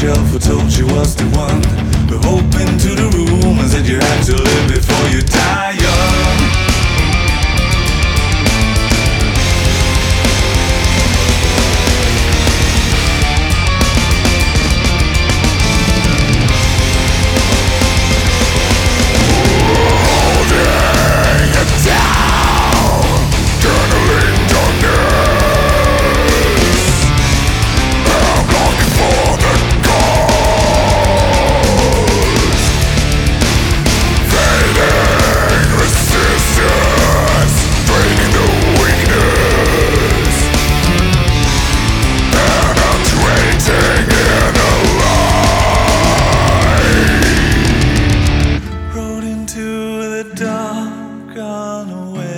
shell for told she was the one. away.